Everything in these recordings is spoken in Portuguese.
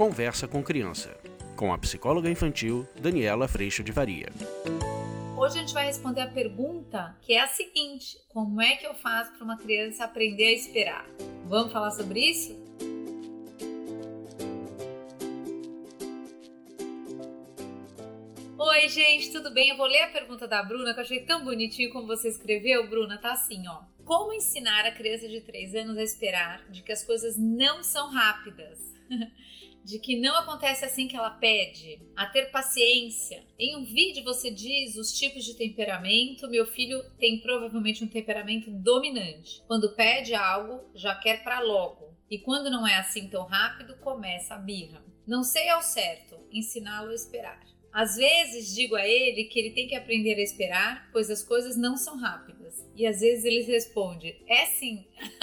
Conversa com Criança, com a psicóloga infantil Daniela Freixo de Varia. Hoje a gente vai responder a pergunta que é a seguinte: como é que eu faço para uma criança aprender a esperar? Vamos falar sobre isso? Oi, gente, tudo bem? Eu vou ler a pergunta da Bruna, que eu achei tão bonitinho como você escreveu, Bruna. Tá assim, ó. Como ensinar a criança de 3 anos a esperar de que as coisas não são rápidas? de que não acontece assim que ela pede, a ter paciência. Em um vídeo você diz os tipos de temperamento. Meu filho tem provavelmente um temperamento dominante. Quando pede algo, já quer para logo. E quando não é assim tão rápido, começa a birra. Não sei ao certo ensiná-lo a esperar. Às vezes digo a ele que ele tem que aprender a esperar, pois as coisas não são rápidas. E às vezes ele responde: É sim.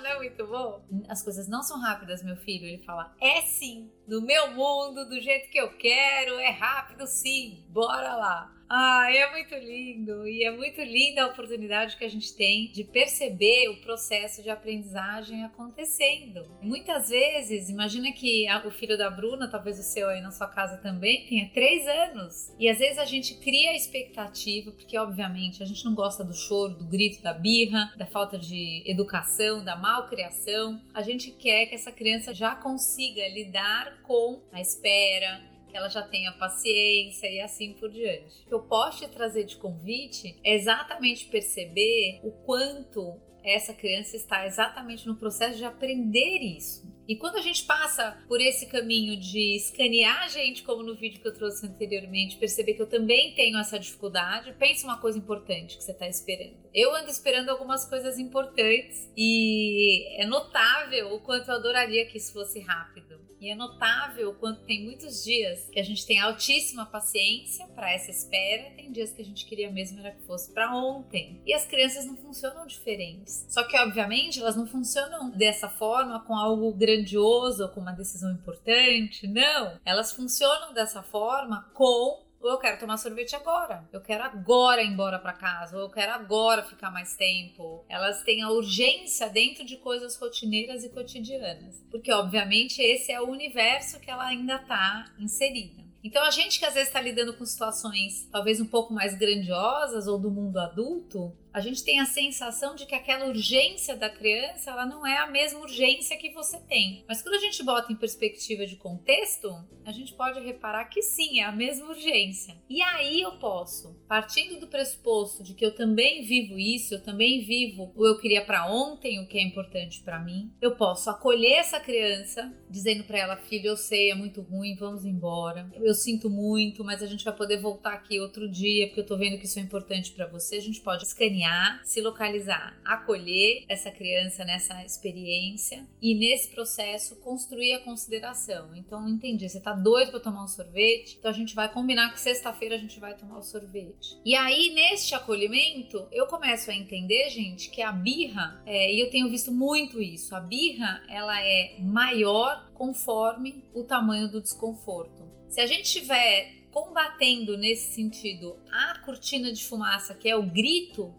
não é muito bom? As coisas não são rápidas, meu filho. Ele fala: É sim. No meu mundo, do jeito que eu quero, é rápido sim. Bora lá. Ah, é muito lindo e é muito linda a oportunidade que a gente tem de perceber o processo de aprendizagem acontecendo. Muitas vezes, imagina que o filho da Bruna, talvez o seu aí na sua casa também, tenha três anos e às vezes a gente cria a expectativa, porque obviamente a gente não gosta do choro, do grito, da birra, da falta de educação, da malcriação. A gente quer que essa criança já consiga lidar com a espera, que ela já tenha paciência e assim por diante. O que eu posso te trazer de convite é exatamente perceber o quanto essa criança está exatamente no processo de aprender isso. E quando a gente passa por esse caminho de escanear a gente, como no vídeo que eu trouxe anteriormente, perceber que eu também tenho essa dificuldade, pensa uma coisa importante que você está esperando. Eu ando esperando algumas coisas importantes e é notável o quanto eu adoraria que isso fosse rápido. E é notável quanto tem muitos dias que a gente tem altíssima paciência para essa espera, tem dias que a gente queria mesmo era que fosse para ontem. E as crianças não funcionam diferentes. Só que obviamente elas não funcionam dessa forma com algo grandioso ou com uma decisão importante, não. Elas funcionam dessa forma com ou eu quero tomar sorvete agora, eu quero agora ir embora para casa, ou eu quero agora ficar mais tempo. Elas têm a urgência dentro de coisas rotineiras e cotidianas, porque obviamente esse é o universo que ela ainda está inserida. Então a gente que às vezes está lidando com situações talvez um pouco mais grandiosas ou do mundo adulto, a gente tem a sensação de que aquela urgência da criança ela não é a mesma urgência que você tem. Mas quando a gente bota em perspectiva de contexto, a gente pode reparar que sim, é a mesma urgência. E aí eu posso, partindo do pressuposto de que eu também vivo isso, eu também vivo o eu queria para ontem, o que é importante para mim, eu posso acolher essa criança, dizendo para ela, filho, eu sei, é muito ruim, vamos embora. Eu sinto muito, mas a gente vai poder voltar aqui outro dia, porque eu tô vendo que isso é importante para você. A gente pode escanear se localizar, acolher essa criança nessa experiência e nesse processo construir a consideração. Então, entendi, você tá doido para tomar um sorvete? Então a gente vai combinar que sexta-feira a gente vai tomar o sorvete. E aí, neste acolhimento, eu começo a entender, gente, que a birra, é, e eu tenho visto muito isso, a birra ela é maior conforme o tamanho do desconforto. Se a gente tiver combatendo nesse sentido a cortina de fumaça, que é o grito,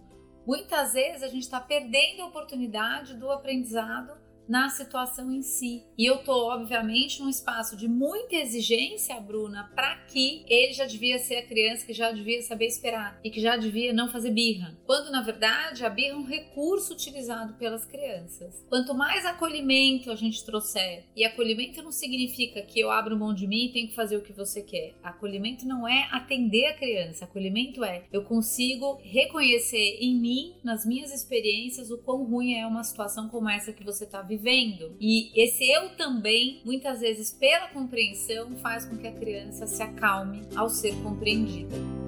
Muitas vezes a gente está perdendo a oportunidade do aprendizado na situação em si. E eu tô, obviamente, num espaço de muita exigência, Bruna, para que ele já devia ser a criança que já devia saber esperar e que já devia não fazer birra. Quando, na verdade, a birra é um recurso utilizado pelas crianças. Quanto mais acolhimento a gente trouxer, e acolhimento não significa que eu abro mão de mim e tenho que fazer o que você quer. Acolhimento não é atender a criança. Acolhimento é eu consigo reconhecer em mim, nas minhas experiências, o quão ruim é uma situação como essa que você está vivendo vivendo. E esse eu também, muitas vezes pela compreensão, faz com que a criança se acalme ao ser compreendida.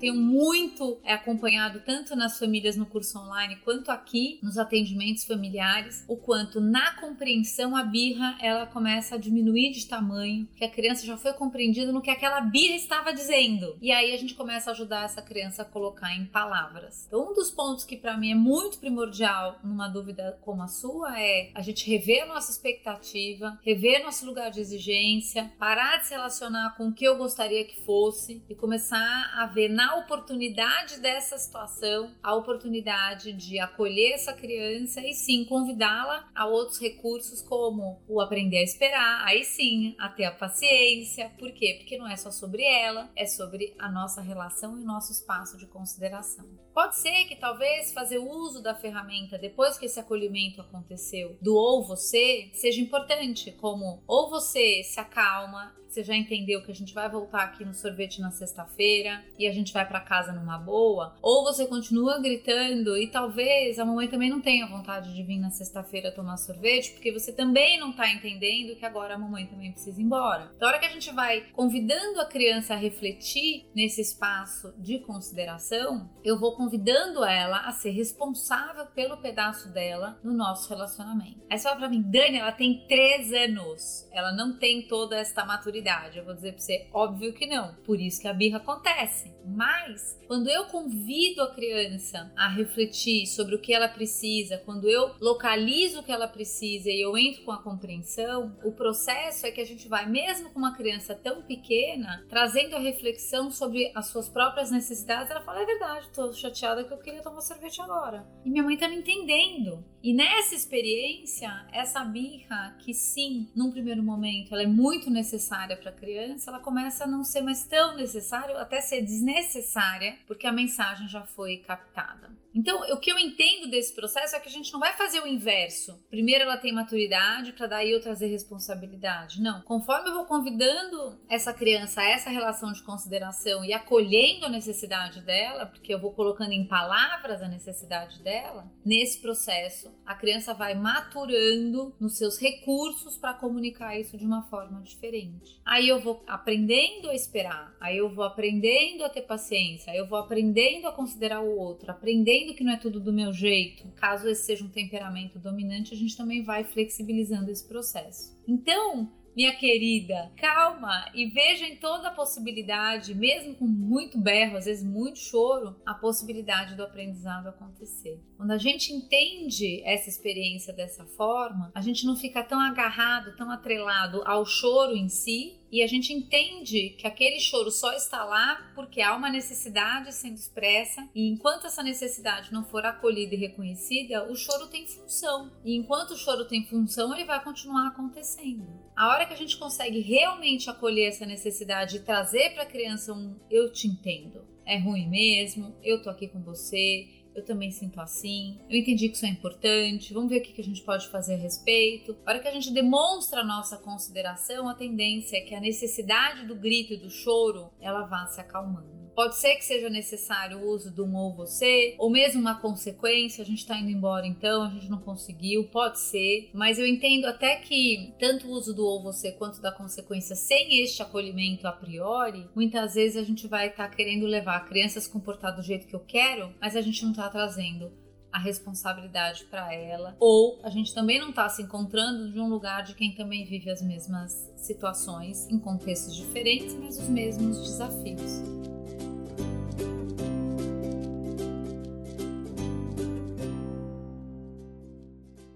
Tenho muito é, acompanhado tanto nas famílias no curso online quanto aqui nos atendimentos familiares, o quanto na compreensão a birra ela começa a diminuir de tamanho, que a criança já foi compreendida no que aquela birra estava dizendo. E aí a gente começa a ajudar essa criança a colocar em palavras. Então, um dos pontos que para mim é muito primordial numa dúvida como a sua é a gente rever a nossa expectativa, rever nosso lugar de exigência, parar de se relacionar com o que eu gostaria que fosse e começar a ver na oportunidade dessa situação, a oportunidade de acolher essa criança e sim convidá-la a outros recursos como o aprender a esperar, aí sim, a ter a paciência. Por quê? Porque não é só sobre ela, é sobre a nossa relação e o nosso espaço de consideração. Pode ser que talvez fazer uso da ferramenta depois que esse acolhimento aconteceu, do ou você, seja importante, como ou você se acalma, você já entendeu que a gente vai voltar aqui no sorvete na sexta-feira e a gente vai para casa numa boa, ou você continua gritando e talvez a mamãe também não tenha vontade de vir na sexta-feira tomar sorvete, porque você também não tá entendendo que agora a mamãe também precisa ir embora. Então, a hora que a gente vai convidando a criança a refletir nesse espaço de consideração, eu vou convidando ela a ser responsável pelo pedaço dela no nosso relacionamento. Aí você fala pra mim, Dani, ela tem três anos, ela não tem toda esta maturidade maturidade? Eu vou dizer para você, óbvio que não. Por isso que a birra acontece. Mas quando eu convido a criança a refletir sobre o que ela precisa, quando eu localizo o que ela precisa e eu entro com a compreensão, o processo é que a gente vai, mesmo com uma criança tão pequena, trazendo a reflexão sobre as suas próprias necessidades. Ela fala: é verdade, tô chateada que eu queria tomar sorvete agora. E minha mãe tá me entendendo. E nessa experiência, essa birra, que sim, num primeiro momento ela é muito necessária para a criança, ela começa a não ser mais tão necessária, até ser desnecessária, porque a mensagem já foi captada. Então, o que eu entendo desse processo é que a gente não vai fazer o inverso. Primeiro ela tem maturidade para daí eu trazer responsabilidade. Não. Conforme eu vou convidando essa criança a essa relação de consideração e acolhendo a necessidade dela, porque eu vou colocando em palavras a necessidade dela, nesse processo a criança vai maturando nos seus recursos para comunicar isso de uma forma diferente. Aí eu vou aprendendo a esperar, aí eu vou aprendendo a ter paciência, aí eu vou aprendendo a considerar o outro, aprendendo entendo que não é tudo do meu jeito, caso esse seja um temperamento dominante, a gente também vai flexibilizando esse processo. Então, minha querida, calma e veja em toda a possibilidade, mesmo com muito berro, às vezes muito choro, a possibilidade do aprendizado acontecer. Quando a gente entende essa experiência dessa forma, a gente não fica tão agarrado, tão atrelado ao choro em si, e a gente entende que aquele choro só está lá porque há uma necessidade sendo expressa e enquanto essa necessidade não for acolhida e reconhecida, o choro tem função. E enquanto o choro tem função, ele vai continuar acontecendo. A hora que a gente consegue realmente acolher essa necessidade e trazer para a criança um eu te entendo. É ruim mesmo, eu tô aqui com você, eu também sinto assim, eu entendi que isso é importante, vamos ver o que a gente pode fazer a respeito. A hora que a gente demonstra a nossa consideração, a tendência é que a necessidade do grito e do choro ela vá se acalmando. Pode ser que seja necessário o uso do um ou você, ou mesmo uma consequência, a gente está indo embora então, a gente não conseguiu, pode ser, mas eu entendo até que tanto o uso do ou você quanto da consequência sem este acolhimento a priori, muitas vezes a gente vai estar tá querendo levar a criança a se comportar do jeito que eu quero, mas a gente não está trazendo a responsabilidade para ela, ou a gente também não está se encontrando de um lugar de quem também vive as mesmas situações em contextos diferentes, mas os mesmos desafios.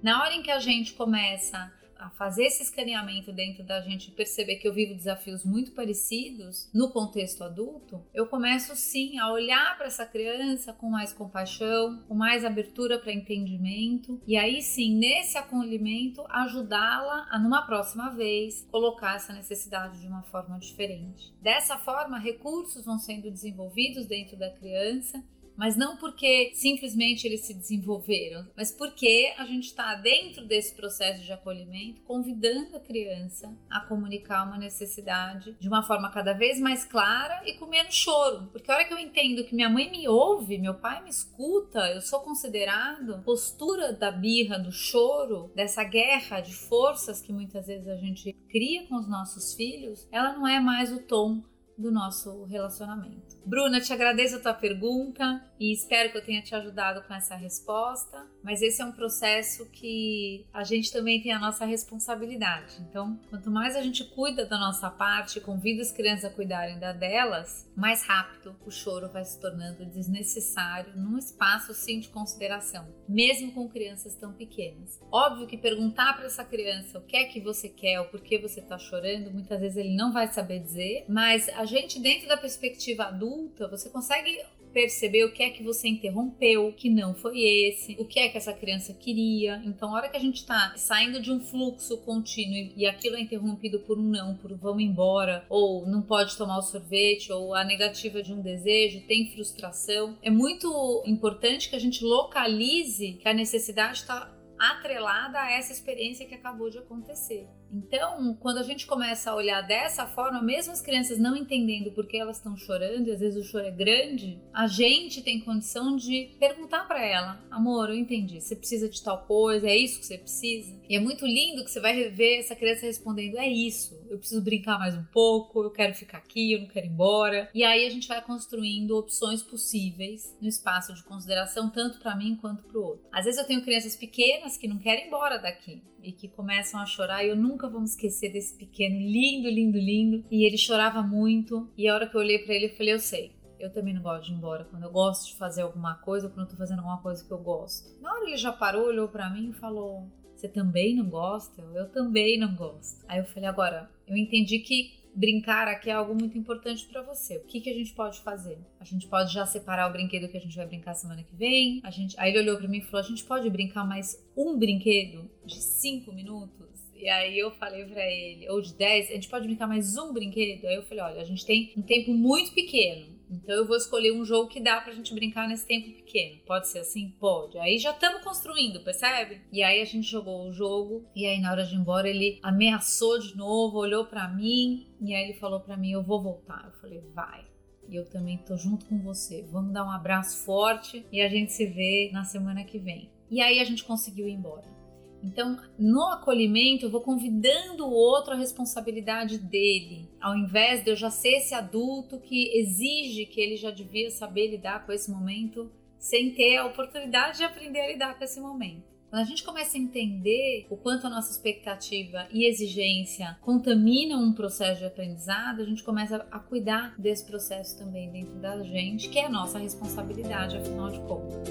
Na hora em que a gente começa a fazer esse escaneamento dentro da gente perceber que eu vivo desafios muito parecidos no contexto adulto, eu começo sim a olhar para essa criança com mais compaixão, com mais abertura para entendimento e aí sim, nesse acolhimento, ajudá-la a numa próxima vez colocar essa necessidade de uma forma diferente. Dessa forma, recursos vão sendo desenvolvidos dentro da criança mas não porque simplesmente eles se desenvolveram, mas porque a gente está dentro desse processo de acolhimento, convidando a criança a comunicar uma necessidade de uma forma cada vez mais clara e com menos choro. Porque a hora que eu entendo que minha mãe me ouve, meu pai me escuta, eu sou considerado, postura da birra, do choro, dessa guerra de forças que muitas vezes a gente cria com os nossos filhos, ela não é mais o tom do nosso relacionamento. Bruna, te agradeço a tua pergunta e espero que eu tenha te ajudado com essa resposta, mas esse é um processo que a gente também tem a nossa responsabilidade. Então, quanto mais a gente cuida da nossa parte, convida as crianças a cuidarem da delas, mais rápido o choro vai se tornando desnecessário num espaço sim de consideração, mesmo com crianças tão pequenas. Óbvio que perguntar para essa criança o que é que você quer, o porquê você está chorando, muitas vezes ele não vai saber dizer, mas a a gente, dentro da perspectiva adulta, você consegue perceber o que é que você interrompeu, que não foi esse, o que é que essa criança queria. Então, a hora que a gente está saindo de um fluxo contínuo e aquilo é interrompido por um não, por um vamos embora, ou não pode tomar o sorvete, ou a negativa de um desejo, tem frustração, é muito importante que a gente localize que a necessidade está atrelada a essa experiência que acabou de acontecer. Então, quando a gente começa a olhar dessa forma, mesmo as crianças não entendendo por que elas estão chorando, e às vezes o choro é grande, a gente tem condição de perguntar para ela: amor, eu entendi, você precisa de tal coisa, é isso que você precisa? E é muito lindo que você vai ver essa criança respondendo: é isso, eu preciso brincar mais um pouco, eu quero ficar aqui, eu não quero ir embora. E aí a gente vai construindo opções possíveis no espaço de consideração, tanto para mim quanto para o outro. Às vezes eu tenho crianças pequenas que não querem ir embora daqui e que começam a chorar. E eu nunca vou me esquecer desse pequeno, lindo, lindo, lindo. E ele chorava muito. E a hora que eu olhei para ele, eu falei: Eu sei. Eu também não gosto de ir embora. Quando eu gosto de fazer alguma coisa, ou quando eu tô fazendo alguma coisa que eu gosto. Na hora ele já parou, olhou para mim e falou: Você também não gosta? Eu também não gosto. Aí eu falei: Agora, eu entendi que brincar aqui é algo muito importante para você. O que, que a gente pode fazer? A gente pode já separar o brinquedo que a gente vai brincar semana que vem. A gente, aí ele olhou para mim e falou: a gente pode brincar mais um brinquedo de cinco minutos? E aí eu falei para ele, ou de 10, a gente pode brincar mais um brinquedo? Aí eu falei, olha, a gente tem um tempo muito pequeno. Então eu vou escolher um jogo que dá pra gente brincar nesse tempo pequeno. Pode ser assim? Pode. Aí já estamos construindo, percebe? E aí a gente jogou o jogo e aí na hora de ir embora ele ameaçou de novo, olhou para mim e aí ele falou para mim: "Eu vou voltar". Eu falei: "Vai". E eu também tô junto com você. Vamos dar um abraço forte e a gente se vê na semana que vem. E aí a gente conseguiu ir embora. Então, no acolhimento, eu vou convidando o outro à responsabilidade dele, ao invés de eu já ser esse adulto que exige que ele já devia saber lidar com esse momento, sem ter a oportunidade de aprender a lidar com esse momento. Quando a gente começa a entender o quanto a nossa expectativa e exigência contaminam um processo de aprendizado, a gente começa a cuidar desse processo também dentro da gente, que é a nossa responsabilidade, afinal de contas.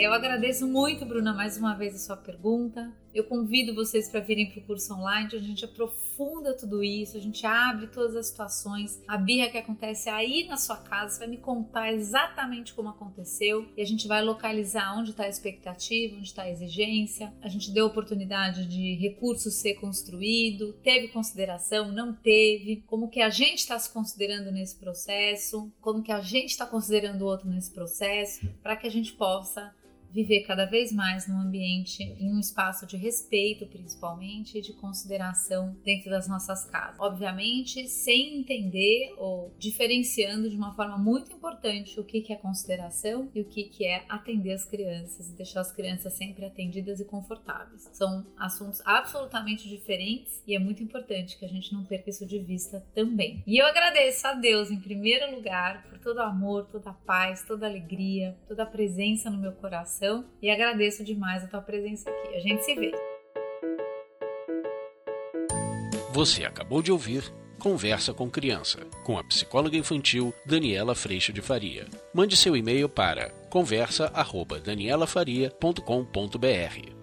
Eu agradeço muito, Bruna, mais uma vez a sua pergunta. Eu convido vocês para virem para o curso online, a gente aprofunda tudo isso, a gente abre todas as situações, a birra que acontece aí na sua casa, você vai me contar exatamente como aconteceu. E a gente vai localizar onde está a expectativa, onde está a exigência. A gente deu oportunidade de recurso ser construído, teve consideração, não teve, como que a gente está se considerando nesse processo, como que a gente está considerando o outro nesse processo, para que a gente possa viver cada vez mais num ambiente, em um espaço de respeito, principalmente, e de consideração dentro das nossas casas. Obviamente, sem entender ou diferenciando de uma forma muito importante o que é consideração e o que é atender as crianças e deixar as crianças sempre atendidas e confortáveis. São assuntos absolutamente diferentes e é muito importante que a gente não perca isso de vista também. E eu agradeço a Deus, em primeiro lugar, por todo amor, toda paz, toda alegria, toda a presença no meu coração e agradeço demais a tua presença aqui. A gente se vê. Você acabou de ouvir Conversa com Criança, com a psicóloga infantil Daniela Freixo de Faria. Mande seu e-mail para conversa@danielafaria.com.br.